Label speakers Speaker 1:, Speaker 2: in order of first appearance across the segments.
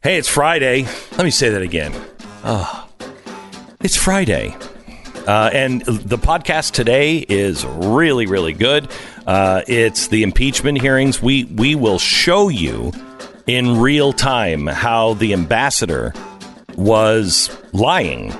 Speaker 1: Hey, it's Friday. Let me say that again. Oh, it's Friday. Uh, and the podcast today is really, really good. Uh, it's the impeachment hearings. We we will show you in real time how the ambassador was lying,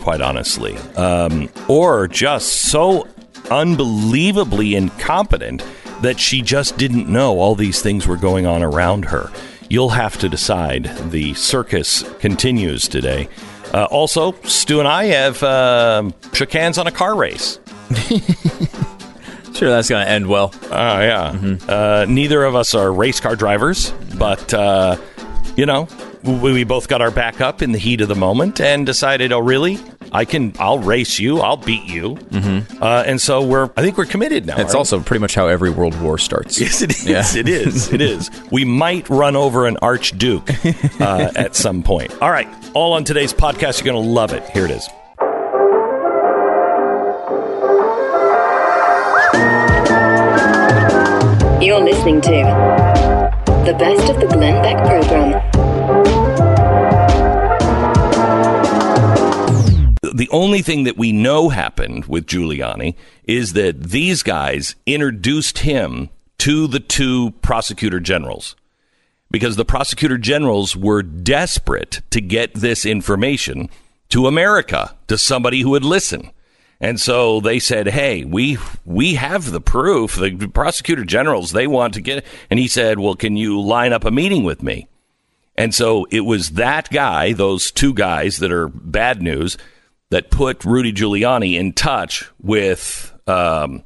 Speaker 1: quite honestly, um, or just so unbelievably incompetent that she just didn't know all these things were going on around her. You'll have to decide. The circus continues today. Uh, also, Stu and I have uh, shook hands on a car race.
Speaker 2: Sure, that's going to end well.
Speaker 1: Oh, yeah. Uh, neither of us are race car drivers, but, uh, you know, we, we both got our back up in the heat of the moment and decided, oh, really? I can, I'll race you, I'll beat you. Mm-hmm. Uh, and so we're, I think we're committed now.
Speaker 2: It's
Speaker 1: aren't we?
Speaker 2: also pretty much how every world war starts.
Speaker 1: Yes, it is.
Speaker 2: Yeah.
Speaker 1: It is. It is. We might run over an archduke uh, at some point. All right. All on today's podcast. You're going to love it. Here it is.
Speaker 3: You're listening to the best of the Glenn Beck program.
Speaker 1: The only thing that we know happened with Giuliani is that these guys introduced him to the two prosecutor generals because the prosecutor generals were desperate to get this information to America, to somebody who would listen. And so they said, "Hey, we we have the proof. The prosecutor generals they want to get." It. And he said, "Well, can you line up a meeting with me?" And so it was that guy, those two guys that are bad news, that put Rudy Giuliani in touch with um,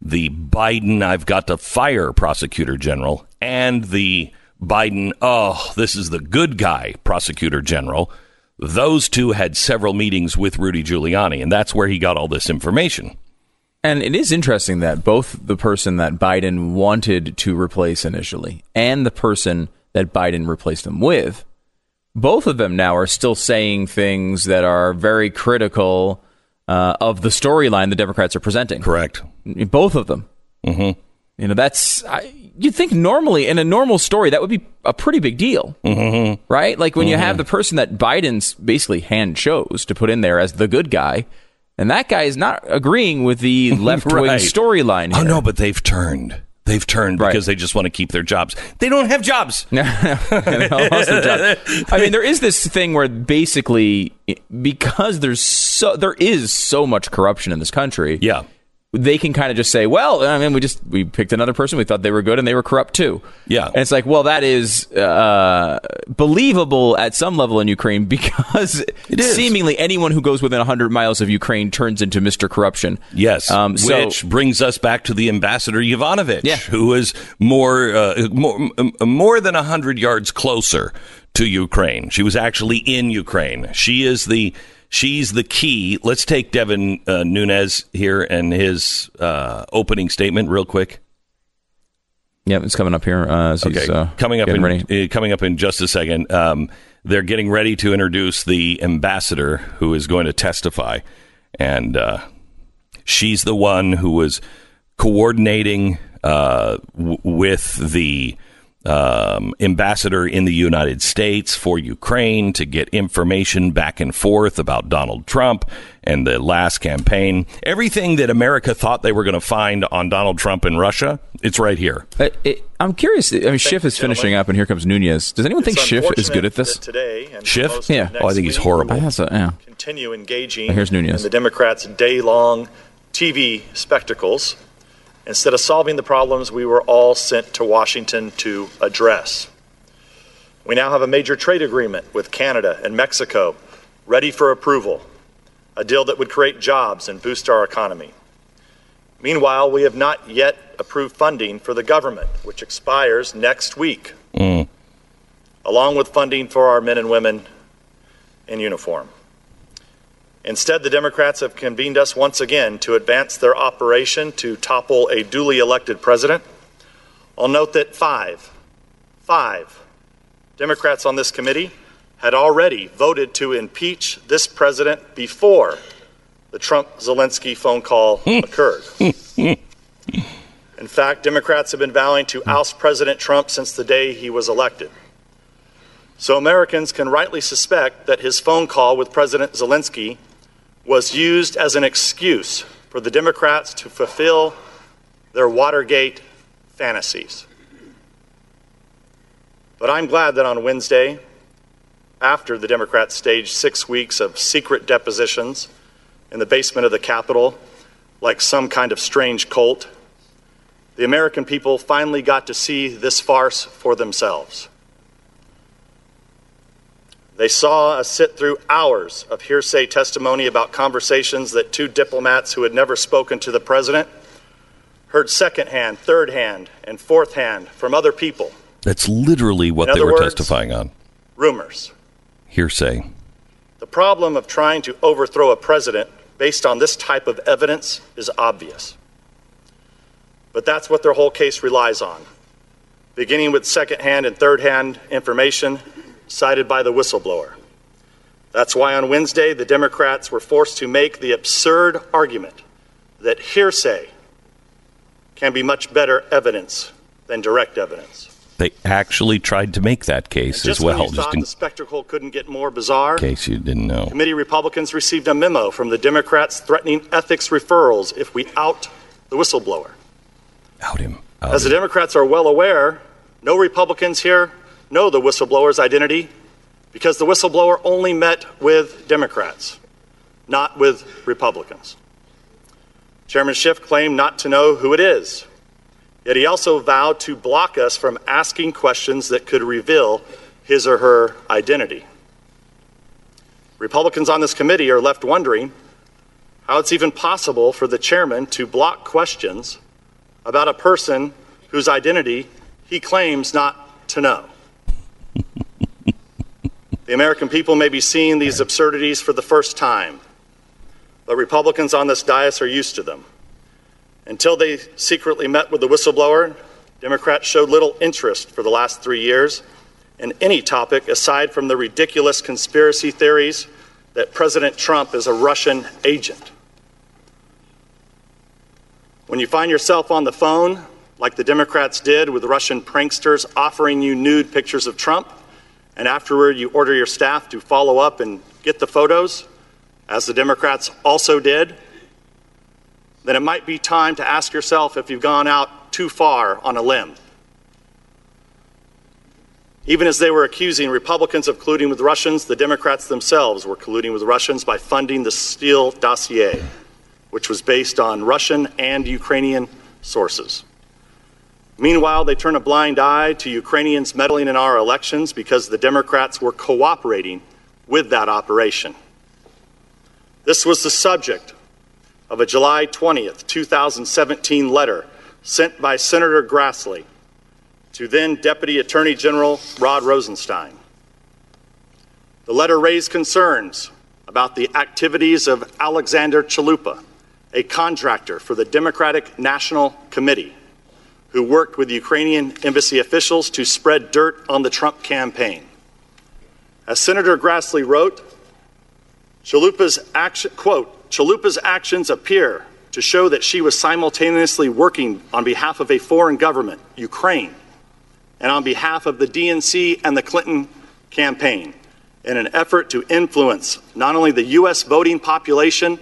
Speaker 1: the Biden, I've got to fire prosecutor general, and the Biden, oh, this is the good guy prosecutor general. Those two had several meetings with Rudy Giuliani, and that's where he got all this information.
Speaker 2: And it is interesting that both the person that Biden wanted to replace initially and the person that Biden replaced him with, both of them now are still saying things that are very critical uh, of the storyline the Democrats are presenting.
Speaker 1: Correct.
Speaker 2: Both of them. Mm-hmm. You know, that's I, you'd think normally in a normal story that would be a pretty big deal, mm-hmm. right? Like when you have the person that Biden's basically hand chose to put in there as the good guy, and that guy is not agreeing with the left wing
Speaker 1: Right.
Speaker 2: storyline.
Speaker 1: Oh no, but they've turned. They've turned
Speaker 2: Right.
Speaker 1: because they just want to keep their jobs. They don't have jobs.
Speaker 2: And they all lost their job. I mean, there is this thing where basically, because there's so there is so much corruption in this country,
Speaker 1: Yeah.
Speaker 2: They can kind of just say, "Well, I mean, we just we picked another person. We thought they were good, and they were corrupt too."
Speaker 1: Yeah.
Speaker 2: and it's like, well, that is uh, believable at some level in Ukraine because seemingly anyone who goes within hundred miles of Ukraine turns into Mister Corruption.
Speaker 1: Yes,
Speaker 2: Um, so-
Speaker 1: which brings us back to the ambassador Yovanovitch,
Speaker 2: Yeah.
Speaker 1: who is more uh, more more than hundred yards closer to Ukraine. She was actually in Ukraine. She is the she's the key. Let's take Devin uh, Nunez here and his uh, opening statement real quick.
Speaker 2: Yeah, it's coming up here. Uh,
Speaker 1: Okay,
Speaker 2: uh,
Speaker 1: coming up in
Speaker 2: ready.
Speaker 1: uh, coming up in just a second. Um, they're getting ready to introduce the ambassador who is going to testify, and uh, she's the one who was coordinating uh, w- with the um, ambassador in the United States for Ukraine to get information back and forth about Donald Trump and the last campaign. Everything that America thought they were going to find on Donald Trump in Russia, it's right here.
Speaker 2: Uh, it, I'm curious. I mean, Schiff is finishing
Speaker 4: gentlemen.
Speaker 2: up, and here comes Nunez. Does anyone think
Speaker 4: It's
Speaker 2: Schiff is good at this?
Speaker 4: Today and
Speaker 1: Schiff?
Speaker 2: Yeah.
Speaker 1: Oh, I think he's horrible.
Speaker 2: I have yeah.
Speaker 4: Continue engaging
Speaker 2: Here's Nunez.
Speaker 4: in the Democrats' day-long TV spectacles instead of solving the problems we were all sent to Washington to address. We now have a major trade agreement with Canada and Mexico ready for approval, a deal that would create jobs and boost our economy. Meanwhile, we have not yet approved funding for the government, which expires next week, mm. along with funding for our men and women in uniform. Instead, the Democrats have convened us once again to advance their operation to topple a duly elected president. I'll note that five, five Democrats on this committee had already voted to impeach this president before the Trump Zelensky phone call occurred. In fact, Democrats have been vowing to oust President Trump since the day he was elected. So Americans can rightly suspect that his phone call with President Zelensky was used as an excuse for the Democrats to fulfill their Watergate fantasies. But I'm glad that on Wednesday, after the Democrats staged six weeks of secret depositions in the basement of the Capitol, like some kind of strange cult, the American people finally got to see this farce for themselves. They saw us sit through hours of hearsay testimony about conversations that two diplomats who had never spoken to the president heard secondhand, third hand, and fourth hand from other people.
Speaker 1: That's literally what
Speaker 4: In
Speaker 1: they were
Speaker 4: words-
Speaker 1: testifying on.
Speaker 4: Rumors.
Speaker 1: Hearsay.
Speaker 4: The problem of trying to overthrow a president based on this type of evidence is obvious. But that's what their whole case relies on, beginning with secondhand and third-hand information cited by the whistleblower. That's why on Wednesday, the Democrats were forced to make the absurd argument that hearsay can be much better evidence than direct evidence.
Speaker 1: They actually tried to make that case as well, just
Speaker 4: thought
Speaker 1: in
Speaker 4: the spectacle couldn't get more bizarre, In
Speaker 1: case you didn't know.
Speaker 4: Committee Republicans received a memo from the Democrats threatening ethics referrals if we out the whistleblower.
Speaker 1: Out him. Out
Speaker 4: As the. Democrats are well aware, no Republicans here know the whistleblower's identity because the whistleblower only met with Democrats, not with Republicans. Chairman Schiff claimed not to know who it is, yet he also vowed to block us from asking questions that could reveal his or her identity. Republicans on this committee are left wondering how it's even possible for the chairman to block questions about a person whose identity he claims not to know. The American people may be seeing these absurdities for the first time, but Republicans on this dais are used to them. Until they secretly met with the whistleblower, Democrats showed little interest for the last three years in any topic aside from the ridiculous conspiracy theories that President Trump is a Russian agent. When you find yourself on the phone, like the Democrats did with Russian pranksters offering you nude pictures of Trump, and afterward you order your staff to follow up and get the photos, as the Democrats also did, then it might be time to ask yourself if you've gone out too far on a limb. Even as they were accusing Republicans of colluding with Russians, the Democrats themselves were colluding with Russians by funding the Steele dossier, which was based on Russian and Ukrainian sources. Meanwhile, they turn a blind eye to Ukrainians meddling in our elections because the Democrats were cooperating with that operation. This was the subject of a July 20th, 2017 letter sent by Senator Grassley to then Deputy Attorney General Rod Rosenstein. The letter raised concerns about the activities of Alexandra Chalupa, a contractor for the Democratic National Committee, who worked with Ukrainian embassy officials to spread dirt on the Trump campaign. As Senator Grassley wrote, Chalupa's action, quote, Chalupa's actions appear to show that she was simultaneously working on behalf of a foreign government, Ukraine, and on behalf of the DNC and the Clinton campaign in an effort to influence not only the U.S. voting population,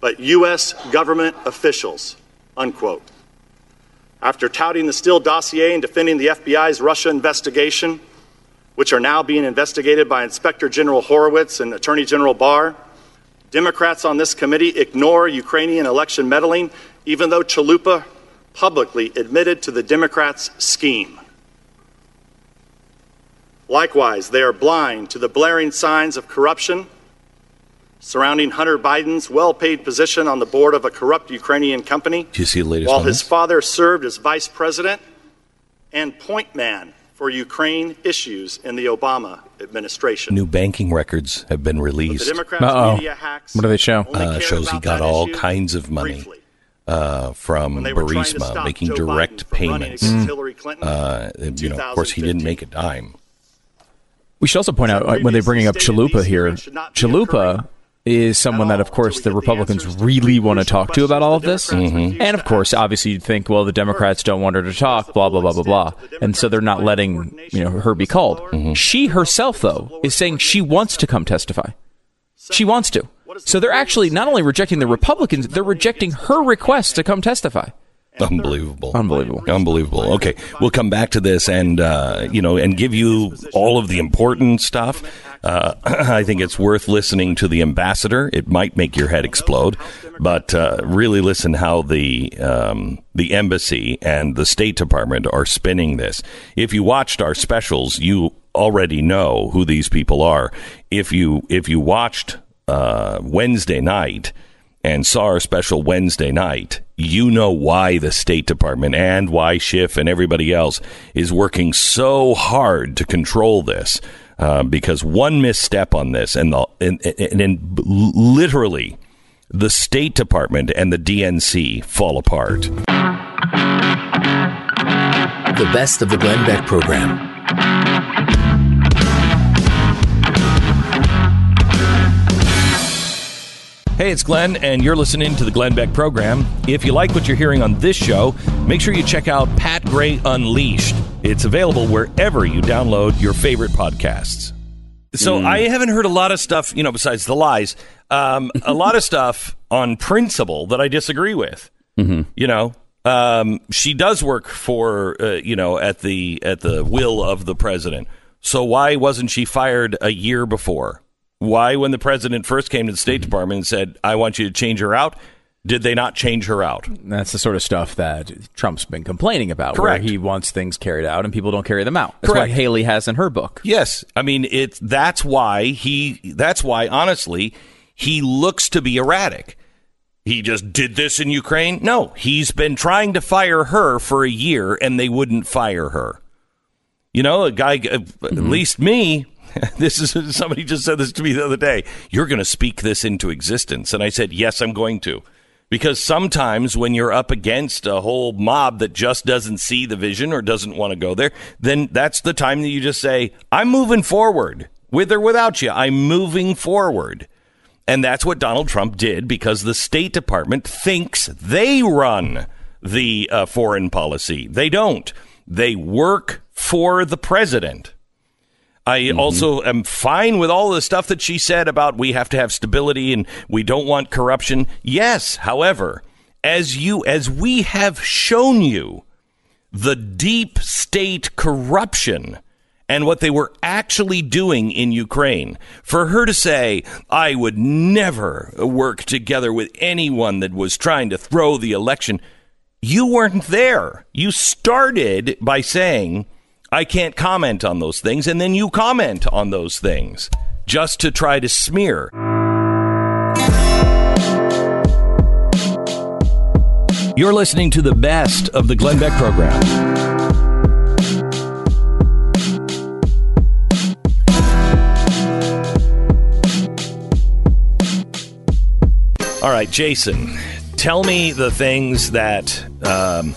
Speaker 4: but U.S. government officials, unquote. After touting the Steele dossier and defending the FBI's Russia investigation, which are now being investigated by Inspector General Horowitz and Attorney General Barr, Democrats on this committee ignore Ukrainian election meddling, even though Chalupa publicly admitted to the Democrats' scheme. Likewise, they are blind to the blaring signs of corruption surrounding Hunter Biden's well paid position on the board of a corrupt Ukrainian company,
Speaker 1: Do you see the latest
Speaker 4: while
Speaker 1: on
Speaker 4: his
Speaker 1: this?
Speaker 4: father served as vice president and point man for Ukraine issues in the Obama administration.
Speaker 1: New banking records have been released.
Speaker 4: The
Speaker 1: released
Speaker 4: Democrats'
Speaker 2: Uh-oh.
Speaker 4: media hacks
Speaker 2: What do they show?
Speaker 1: Uh, shows he got all kinds of money.
Speaker 4: briefly.
Speaker 1: uh, from
Speaker 4: When they were trying to
Speaker 1: Burisma, making
Speaker 4: Joe
Speaker 1: direct
Speaker 4: Biden from running
Speaker 1: payments.
Speaker 4: against
Speaker 1: Uh, you know, of course, he didn't make a dime.
Speaker 2: We should also point out uh, when they're bringing up Chalupa here, Chalupa is someone that, of course, the Republicans really want to talk to about all of this. Mm-hmm. And of course, obviously, you'd think, well, the Democrats don't want her to talk, blah blah blah blah blah, and so they're not letting you know her be called. Mm-hmm. She herself, though, is saying she wants to come testify. She wants to. So they're actually not only rejecting the Republicans, they're rejecting her request to come testify.
Speaker 1: Unbelievable.
Speaker 2: Unbelievable.
Speaker 1: Unbelievable. Okay, we'll come back to this and uh, you know and give you all of the important stuff. Uh, I think it's worth listening to the ambassador. It might make your head explode, but uh, really listen how the um, the embassy and the State Department are spinning this. If you watched our specials, you already know who these people are. If you if you watched uh, Wednesday night and saw our special Wednesday night, you know why the State Department and why Schiff and everybody else is working so hard to control this. Uh, because one misstep on this, and, the, and, and, and literally the State Department and the DNC fall apart.
Speaker 5: The best of the Glenn Beck program.
Speaker 1: Hey, it's Glenn, and you're listening to the Glenn Beck program. If you like what you're hearing on this show, make sure you check out Pat Gray Unleashed. It's available wherever you download your favorite podcasts. So mm. I haven't heard a lot of stuff, you know, besides the lies, um, a lot of stuff on principle that I disagree with. Mm-hmm. You know, um, she does work for, uh, you know, at the at the will of the president. So why wasn't she fired a year before? Why, when the president first came to the State Department and said, I want you to change her out, did they not change her out?
Speaker 2: That's the sort of stuff that Trump's been complaining about.
Speaker 1: Correct.
Speaker 2: Where he wants things carried out and people don't carry them out. That's
Speaker 1: Correct.
Speaker 2: what Haley has in her book.
Speaker 1: Yes. I mean, it's, that's why he, that's why, honestly, he looks to be erratic. He just did this in Ukraine? No, he's been trying to fire her for a year and they wouldn't fire her. You know, a guy, at mm-hmm. least me, this is somebody just said this to me the other day. You're going to speak this into existence. And I said, Yes, I'm going to. Because sometimes when you're up against a whole mob that just doesn't see the vision or doesn't want to go there, then that's the time that you just say, I'm moving forward. With or without you, I'm moving forward. And that's what Donald Trump did because the State Department thinks they run the uh, foreign policy. They don't. They work for the president. I mm-hmm. also am fine with all the stuff that she said about we have to have stability and we don't want corruption. Yes, however, as you as we have shown you the deep state corruption and what they were actually doing in Ukraine. For her to say, I would never work together with anyone that was trying to throw the election, you weren't there. You started by saying, I can't comment on those things, and then you comment on those things just to try to smear. You're listening to the best of the Glenn Beck program. All right, Jason, tell me the things that um,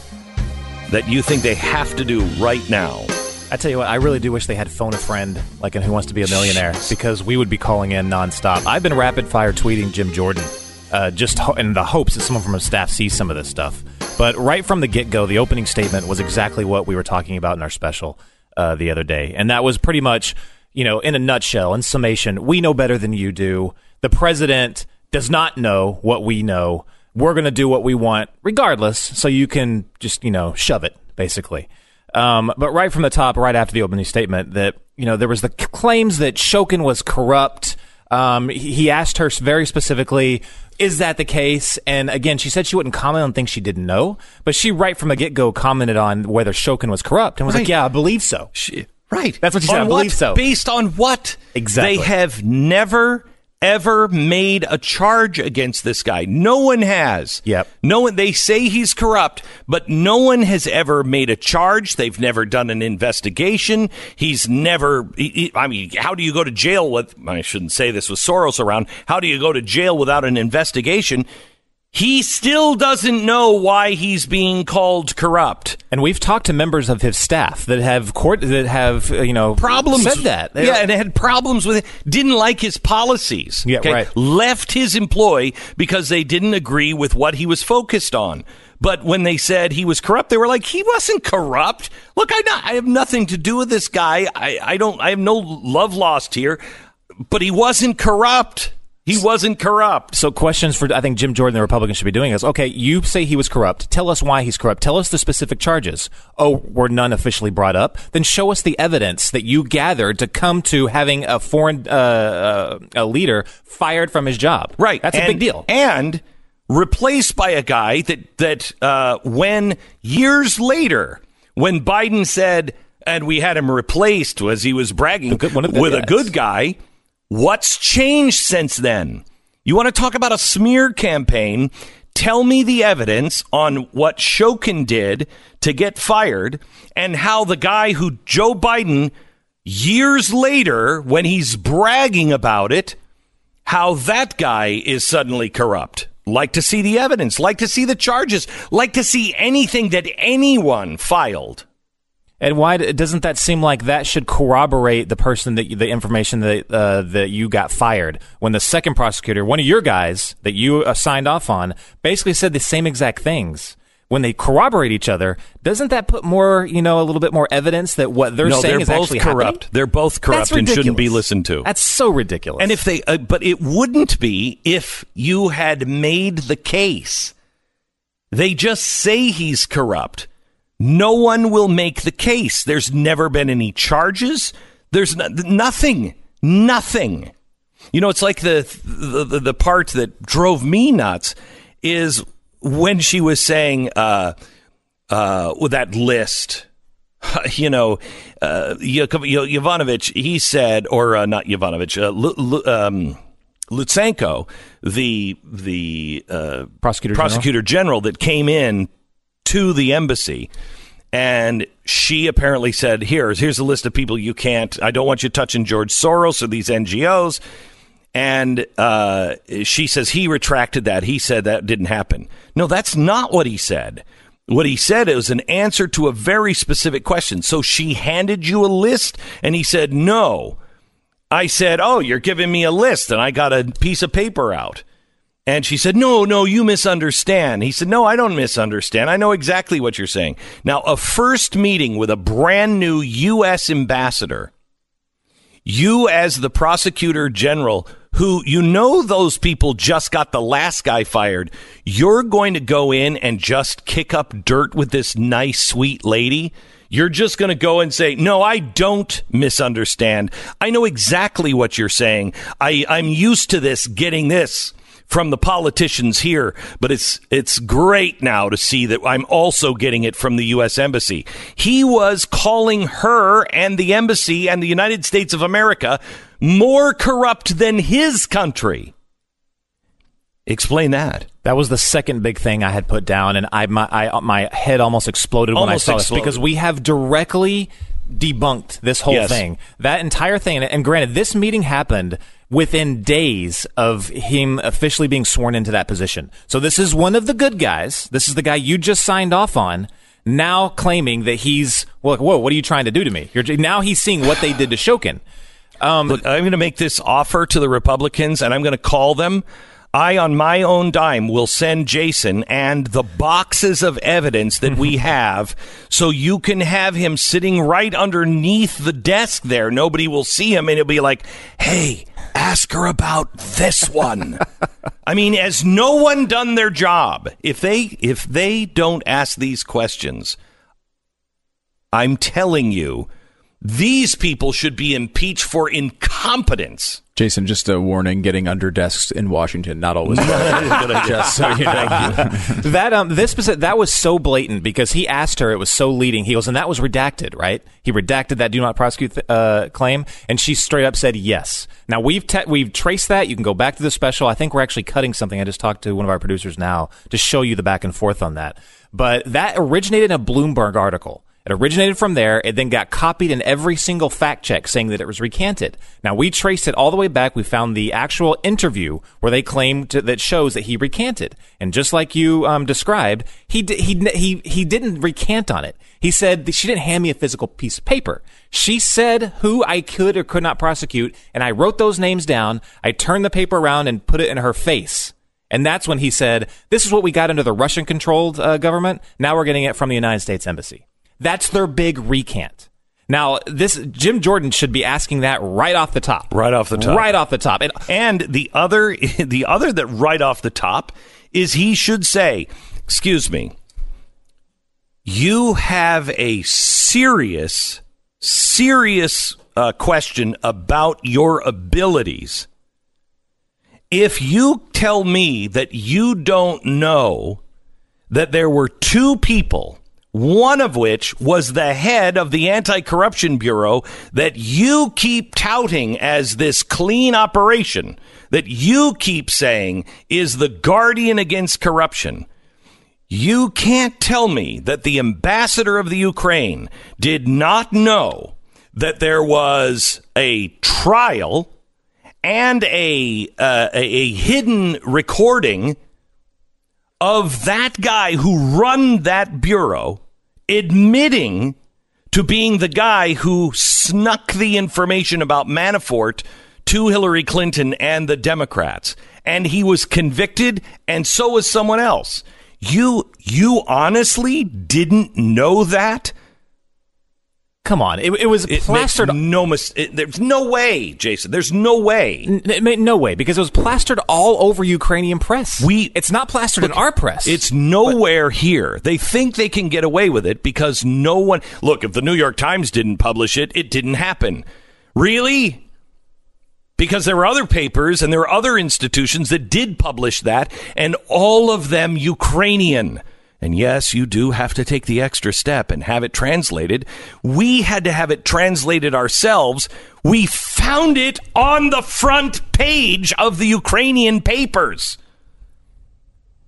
Speaker 1: that you think they have to do right now
Speaker 6: I tell you what, I really do wish they had phone a friend like in Who Wants to Be a Millionaire because we would be calling in nonstop. I've been rapid fire tweeting Jim Jordan, uh, just ho- in the hopes that someone from his staff sees some of this stuff. But right from the get go, the opening statement was exactly what we were talking about in our special uh, the other day, and that was pretty much, you know, in a nutshell, in summation, we know better than you do. The president does not know what we know. We're going to do what we want, regardless. So you can just, you know, shove it, basically. Um, but right from the top, right after the opening statement, that you know there was the claims that Shokin was corrupt. Um, he asked her very specifically, "Is that the case?" And again, she said she wouldn't comment on things she didn't know, but she right from the get go commented on whether Shokin was corrupt and was
Speaker 1: right.
Speaker 6: like, "Yeah, I believe so."
Speaker 1: She, right,
Speaker 6: that's what she said.
Speaker 1: On
Speaker 6: I believe so.
Speaker 1: Based on what?
Speaker 6: Exactly.
Speaker 1: They have never ever made a charge against this guy. No one has.
Speaker 6: Yep.
Speaker 1: No one. They say he's corrupt, but no one has ever made a charge. They've never done an investigation. He's never. He, I mean, how do you go to jail with? I shouldn't say this with Soros around. How do you go to jail without an investigation? He still doesn't know why he's being called corrupt.
Speaker 6: And we've talked to members of his staff that have court that have uh, you know
Speaker 1: Problems
Speaker 6: said that.
Speaker 1: Yeah, and had problems with it. Didn't like his policies.
Speaker 6: Yeah, right.
Speaker 1: Left his employ because they didn't agree with what he was focused on. But when they said he was corrupt, they were like, he wasn't corrupt. Look, I, not, I have nothing to do with this guy. I, I don't. I have no love lost here. But he wasn't corrupt. He wasn't corrupt.
Speaker 6: So questions for I think Jim Jordan, the Republican, should be doing is okay. You say he was corrupt. Tell us why he's corrupt. Tell us the specific charges. Oh, were none officially brought up? Then show us the evidence that you gathered to come to having a foreign uh, uh, a leader fired from his job.
Speaker 1: Right.
Speaker 6: That's a big deal.
Speaker 1: And replaced by a guy that that uh, when years later, when Biden said, and we had him replaced was he was bragging
Speaker 6: good- one of the
Speaker 1: with a good guy. What's changed since then? You want to talk about a smear campaign? Tell me the evidence on what Shokin did to get fired and how the guy who Joe Biden years later, when he's bragging about it, how that guy is suddenly corrupt. Like to see the evidence, like to see the charges, like to see anything that anyone filed.
Speaker 6: And why doesn't that seem like that should corroborate the person that the information that uh, that you got fired when the second prosecutor, one of your guys that you uh, signed off on, basically said the same exact things. When they corroborate each other, doesn't that put more, you know, a little bit more evidence that what they're
Speaker 1: no,
Speaker 6: saying
Speaker 1: they're
Speaker 6: is
Speaker 1: both
Speaker 6: actually
Speaker 1: corrupt.
Speaker 6: happening?
Speaker 1: They're both corrupt and shouldn't be listened to.
Speaker 6: That's so ridiculous.
Speaker 1: And if they, uh, but it wouldn't be if you had made the case. They just say he's corrupt. No one will make the case. There's never been any charges. There's no, nothing. Nothing. You know, it's like the, the the part that drove me nuts is when she was saying uh, uh, with that list you know, uh, Yo- Yo- Yovanovitch, he said, or uh, not Yovanovitch, uh, Lu- Lu- um, Lutsenko, the the uh,
Speaker 6: Prosecutor General?
Speaker 1: prosecutor general that came in to the embassy, and she apparently said, "Here's here's a list of people you can't. I don't want you touching George Soros or these NGOs." And uh, she says he retracted that. He said that didn't happen. No, that's not what he said. What he said is an answer to a very specific question. So she handed you a list, and he said, No. I said, Oh, you're giving me a list, and I got a piece of paper out. And she said, No, no, you misunderstand. He said, No, I don't misunderstand. I know exactly what you're saying. Now, a first meeting with a brand new U.S. ambassador you as the prosecutor general who you know those people just got the last guy fired you're going to go in and just kick up dirt with this nice sweet lady you're just going to go and say no i don't misunderstand i know exactly what you're saying I, i'm used to this getting this from the politicians here, but it's it's great now to see that I'm also getting it from the US embassy. He was calling her and the embassy and the United States of America more corrupt than his country. Explain that.
Speaker 6: That was the second big thing I had put down, and I my I, my head almost exploded when I saw
Speaker 1: exploded.
Speaker 6: this because we have directly debunked this whole
Speaker 1: Yes.
Speaker 6: thing, that entire thing. And, granted, this meeting happened within days of him officially being sworn into that position. So this is one of the good guys. This is the guy you just signed off on. Now claiming that he's well, whoa, what are you trying to do to me? You're, now he's seeing what they did to Shokin.
Speaker 1: Um, look, I'm going to make this offer to the Republicans, and I'm going to call them. I, on my own dime, will send Jason and the boxes of evidence that we have so you can have him sitting right underneath the desk there. Nobody will see him, and it'll be like, hey, ask her about this one. I mean, has no one done their job? If they if they don't ask these questions, I'm telling you, these people should be impeached for incompetence.
Speaker 2: Jason, just a warning: getting under desks in Washington not always. just so you know.
Speaker 6: that um this specific, that was so blatant because he asked her it was so leading. He goes and that was redacted right? He redacted that do not prosecute uh, claim and she straight up said yes. Now we've te- we've traced that. You can go back to the special. I think we're actually cutting something. I just talked to one of our producers now to show you the back and forth on that. But that originated in a Bloomberg article It originated from there. It then got copied in every single fact check saying that it was recanted. Now we traced it all the way back. We found the actual interview where they claimed to, that shows that he recanted. And just like you um, described, he, he he he didn't recant on it. He said she didn't hand me a physical piece of paper. She said who I could or could not prosecute, and I wrote those names down. I turned the paper around and put it in her face. And that's when he said, "This is what we got under the Russian-controlled uh, government. Now we're getting it from the United States Embassy." That's their big recant. Now, this Jim Jordan should be asking that right off the top.
Speaker 1: Right off the top.
Speaker 6: Right off the top. And
Speaker 1: And the other, the other that right off the top is he should say, "Excuse me, you have a serious, serious uh, question about your abilities. If you tell me that you don't know that there were two people." One of which was the head of the Anti Corruption Bureau that you keep touting as this clean operation, that you keep saying is the guardian against corruption. You can't tell me that the ambassador of the Ukraine did not know that there was a trial and a uh, a, hidden recording of that guy who run that bureau admitting to being the guy who snuck the information about Manafort to Hillary Clinton and the Democrats. And he was convicted and so was someone else. You you honestly didn't know that
Speaker 6: come on, it, it was
Speaker 1: it
Speaker 6: plastered.
Speaker 1: no mis- it, there's no way Jason there's no way
Speaker 6: N- no way because it was plastered all over Ukrainian press.
Speaker 1: We-
Speaker 6: it's not plastered in our press.
Speaker 1: It's nowhere here. They think they can get away with it because no one. Look, if the New York Times didn't publish it, it didn't happen. Really? Because there were other papers and there were other institutions that did publish that, and all of them Ukrainian. And yes, you do have to take the extra step and have it translated. We had to have it translated ourselves. We found it on the front page of the Ukrainian papers.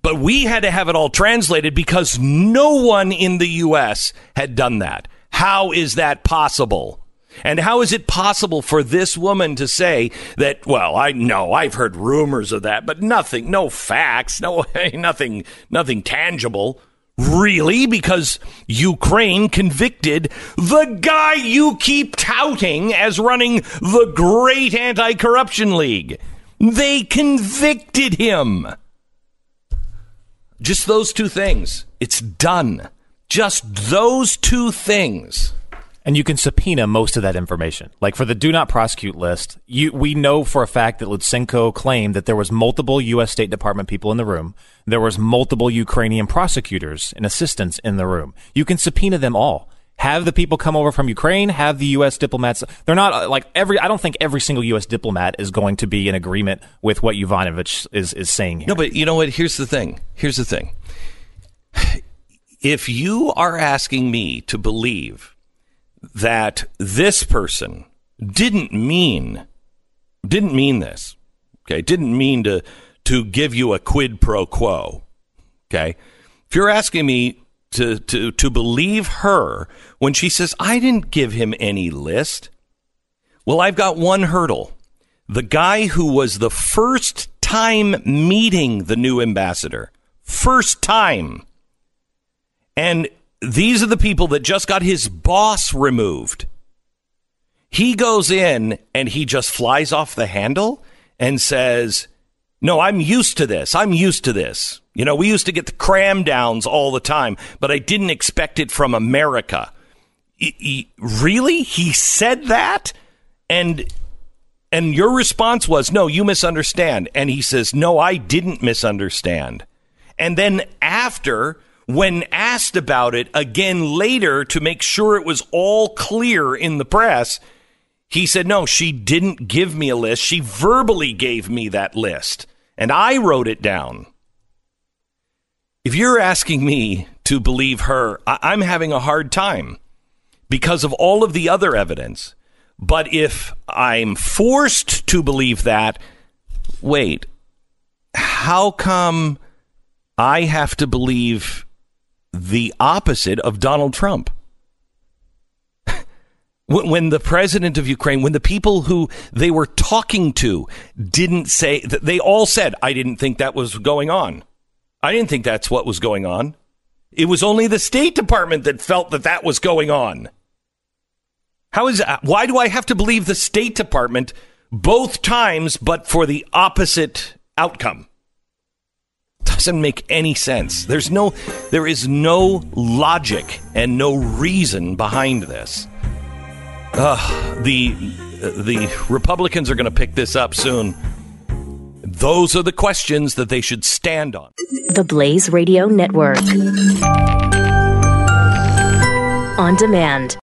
Speaker 1: But we had to have it all translated because no one in the U.S. had done that. How is that possible? And how is it possible for this woman to say that, well, I know I've heard rumors of that, but nothing, no facts, no, nothing, nothing tangible. Really? Because Ukraine convicted the guy you keep touting as running the great anti corruption league. They convicted him. Just those two things. It's done. Just those two things.
Speaker 6: And you can subpoena most of that information. Like for the do not prosecute list, you, we know for a fact that Lutsenko claimed that there was multiple U.S. State Department people in the room. There was multiple Ukrainian prosecutors and assistants in the room. You can subpoena them all. Have the people come over from Ukraine. Have the U.S. diplomats. They're not uh, like every. I don't think every single U.S. diplomat is going to be in agreement with what Yovanovitch is is saying here.
Speaker 1: No, but you know what? Here's the thing. Here's the thing. If you are asking me to believe that this person didn't mean didn't mean this, okay, didn't mean to to give you a quid pro quo, okay. If you're asking me to to to believe her when she says I didn't give him any list, well, I've got one hurdle. The guy who was the first time meeting the new ambassador, first time. And these are the people that just got his boss removed. He goes in and he just flies off the handle and says, No, I'm used to this. I'm used to this. You know, we used to get the cram downs all the time, but I didn't expect it from America. He- he- really? He said that? And and your response was, no, you misunderstand. And he says, no, I didn't misunderstand. And then after, when asked about it again later to make sure it was all clear in the press, he said, no, she didn't give me a list. She verbally gave me that list. And I wrote it down. If you're asking me to believe her, I- I'm having a hard time because of all of the other evidence. But if I'm forced to believe that, wait, how come I have to believe the opposite of Donald Trump? When the president of Ukraine, when the people who they were talking to didn't say, they all said, I didn't think that was going on. I didn't think that's what was going on. It was only the State Department that felt that that was going on. How is uh, why do I have to believe the State Department both times but for the opposite outcome? Doesn't make any sense. There's no there is no logic and no reason behind this. The the Republicans are going to pick this up soon. Those are the questions that they should stand on.
Speaker 3: The Blaze Radio Network. On demand.